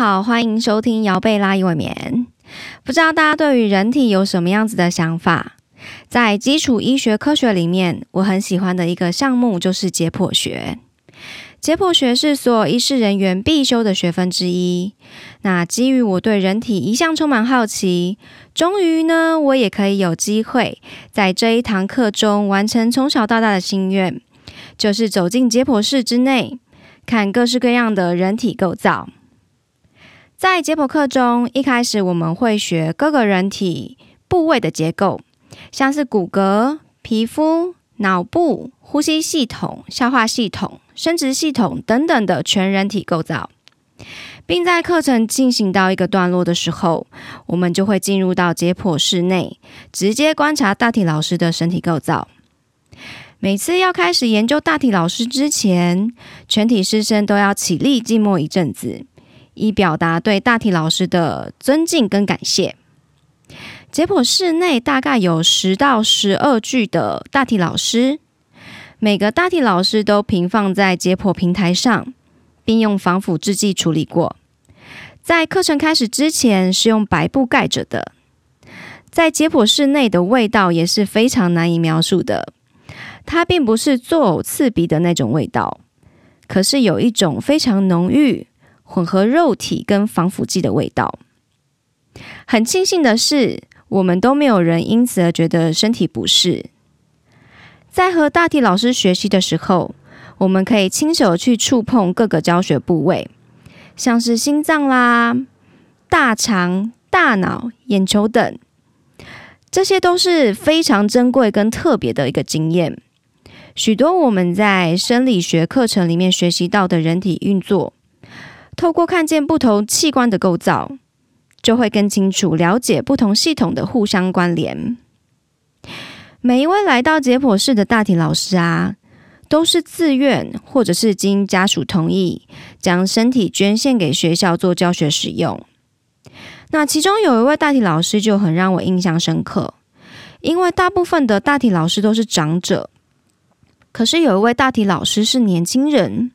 好，欢迎收听姚贝拉一尾眠。不知道大家对于人体有什么样子的想法？在基础医学科学里面，我很喜欢的一个项目就是解剖学。解剖学是所有医师人员必修的学分之一。那基于我对人体一向充满好奇，终于呢，我也可以有机会在这一堂课中完成从小到大的心愿，就是走进解剖室之内，看各式各样的人体构造。在解剖课中，一开始我们会学各个人体部位的结构，像是骨骼、皮肤、脑部、呼吸系统、消化系统。生殖系统等等的全人体构造，并在课程进行到一个段落的时候，我们就会进入到解剖室内，直接观察大体老师的身体构造。每次要开始研究大体老师之前，全体师生都要起立静默一阵子，以表达对大体老师的尊敬跟感谢。解剖室内大概有十到十二具的大体老师。每个大体老师都平放在解剖平台上，并用防腐制剂处理过。在课程开始之前是用白布盖着的。在解剖室内的味道也是非常难以描述的，它并不是作呕刺鼻的那种味道，可是有一种非常浓郁、混合肉体跟防腐剂的味道。很庆幸的是，我们都没有人因此而觉得身体不适。在和大体老师学习的时候，我们可以亲手去触碰各个教学部位，像是心脏啦、大肠、大脑、眼球等，这些都是非常珍贵跟特别的一个经验。许多我们在生理学课程里面学习到的人体运作，透过看见不同器官的构造，就会更清楚了解不同系统的互相关联。每一位来到解剖室的大体老师啊，都是自愿或者是经家属同意，将身体捐献给学校做教学使用。那其中有一位大体老师就很让我印象深刻，因为大部分的大体老师都是长者，可是有一位大体老师是年轻人，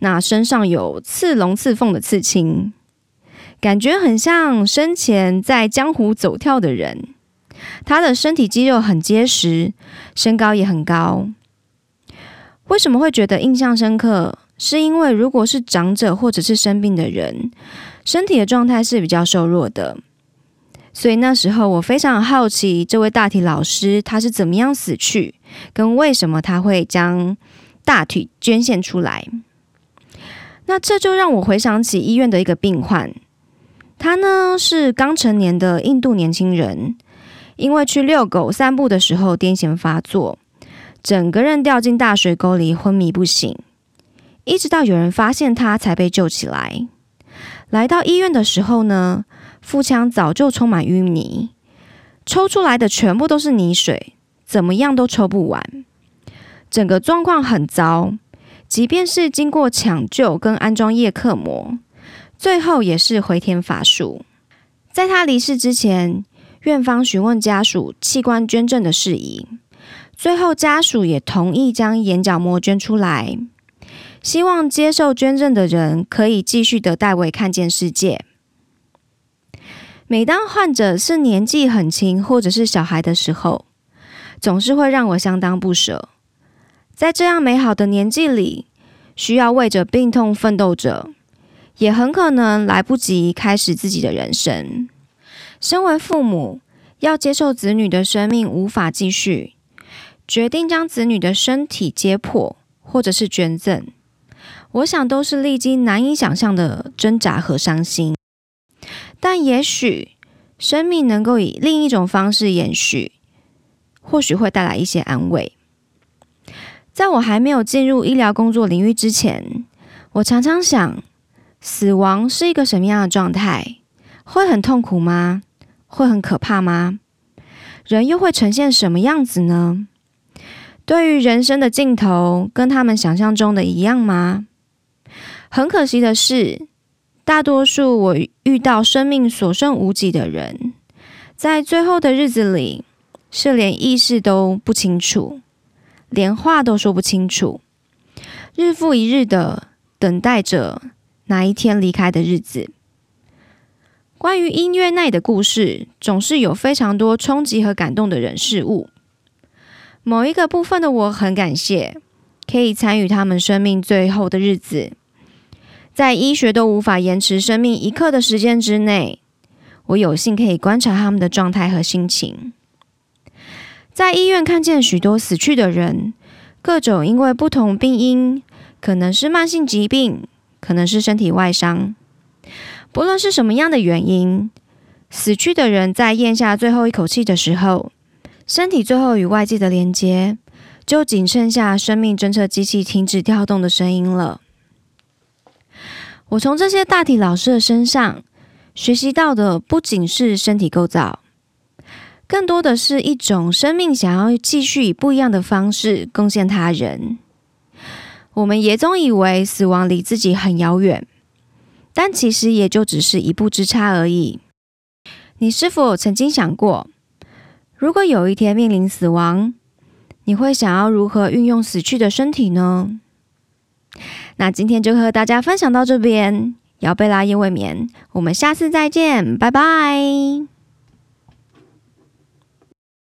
那身上有刺龙刺凤的刺青，感觉很像生前在江湖走跳的人。他的身体肌肉很结实，身高也很高。为什么会觉得印象深刻？是因为如果是长者或者是生病的人，身体的状态是比较瘦弱的。所以那时候我非常好奇，这位大体老师他是怎么样死去，跟为什么他会将大体捐献出来。那这就让我回想起医院的一个病患，他呢是刚成年的印度年轻人。因为去遛狗散步的时候癫痫发作，整个人掉进大水沟里昏迷不醒，一直到有人发现他才被救起来。来到医院的时候呢，腹腔早就充满淤泥，抽出来的全部都是泥水，怎么样都抽不完，整个状况很糟。即便是经过抢救跟安装叶克膜，最后也是回天乏术。在他离世之前。院方询问家属器官捐赠的事宜，最后家属也同意将眼角膜捐出来，希望接受捐赠的人可以继续的代为看见世界。每当患者是年纪很轻或者是小孩的时候，总是会让我相当不舍。在这样美好的年纪里，需要为着病痛奋斗着，也很可能来不及开始自己的人生。身为父母，要接受子女的生命无法继续，决定将子女的身体解剖或者是捐赠，我想都是历经难以想象的挣扎和伤心。但也许生命能够以另一种方式延续，或许会带来一些安慰。在我还没有进入医疗工作领域之前，我常常想，死亡是一个什么样的状态？会很痛苦吗？会很可怕吗？人又会呈现什么样子呢？对于人生的尽头，跟他们想象中的一样吗？很可惜的是，大多数我遇到生命所剩无几的人，在最后的日子里，是连意识都不清楚，连话都说不清楚，日复一日的等待着哪一天离开的日子。关于音乐内的故事，总是有非常多冲击和感动的人事物。某一个部分的我很感谢，可以参与他们生命最后的日子，在医学都无法延迟生命一刻的时间之内，我有幸可以观察他们的状态和心情。在医院看见许多死去的人，各种因为不同病因，可能是慢性疾病，可能是身体外伤，不论是什么样的原因，死去的人在咽下最后一口气的时候。身体最后与外界的连接，就仅剩下生命侦测机器停止跳动的声音了。我从这些大体老师的身上学习到的，不仅是身体构造，更多的是一种生命想要继续以不一样的方式贡献他人。我们也总以为死亡离自己很遥远，但其实也就只是一步之差而已。你是否曾经想过？如果有一天面临死亡，你会想要如何运用死去的身体呢？那今天就和大家分享到这边，姚贝拉夜未眠，我们下次再见，拜拜。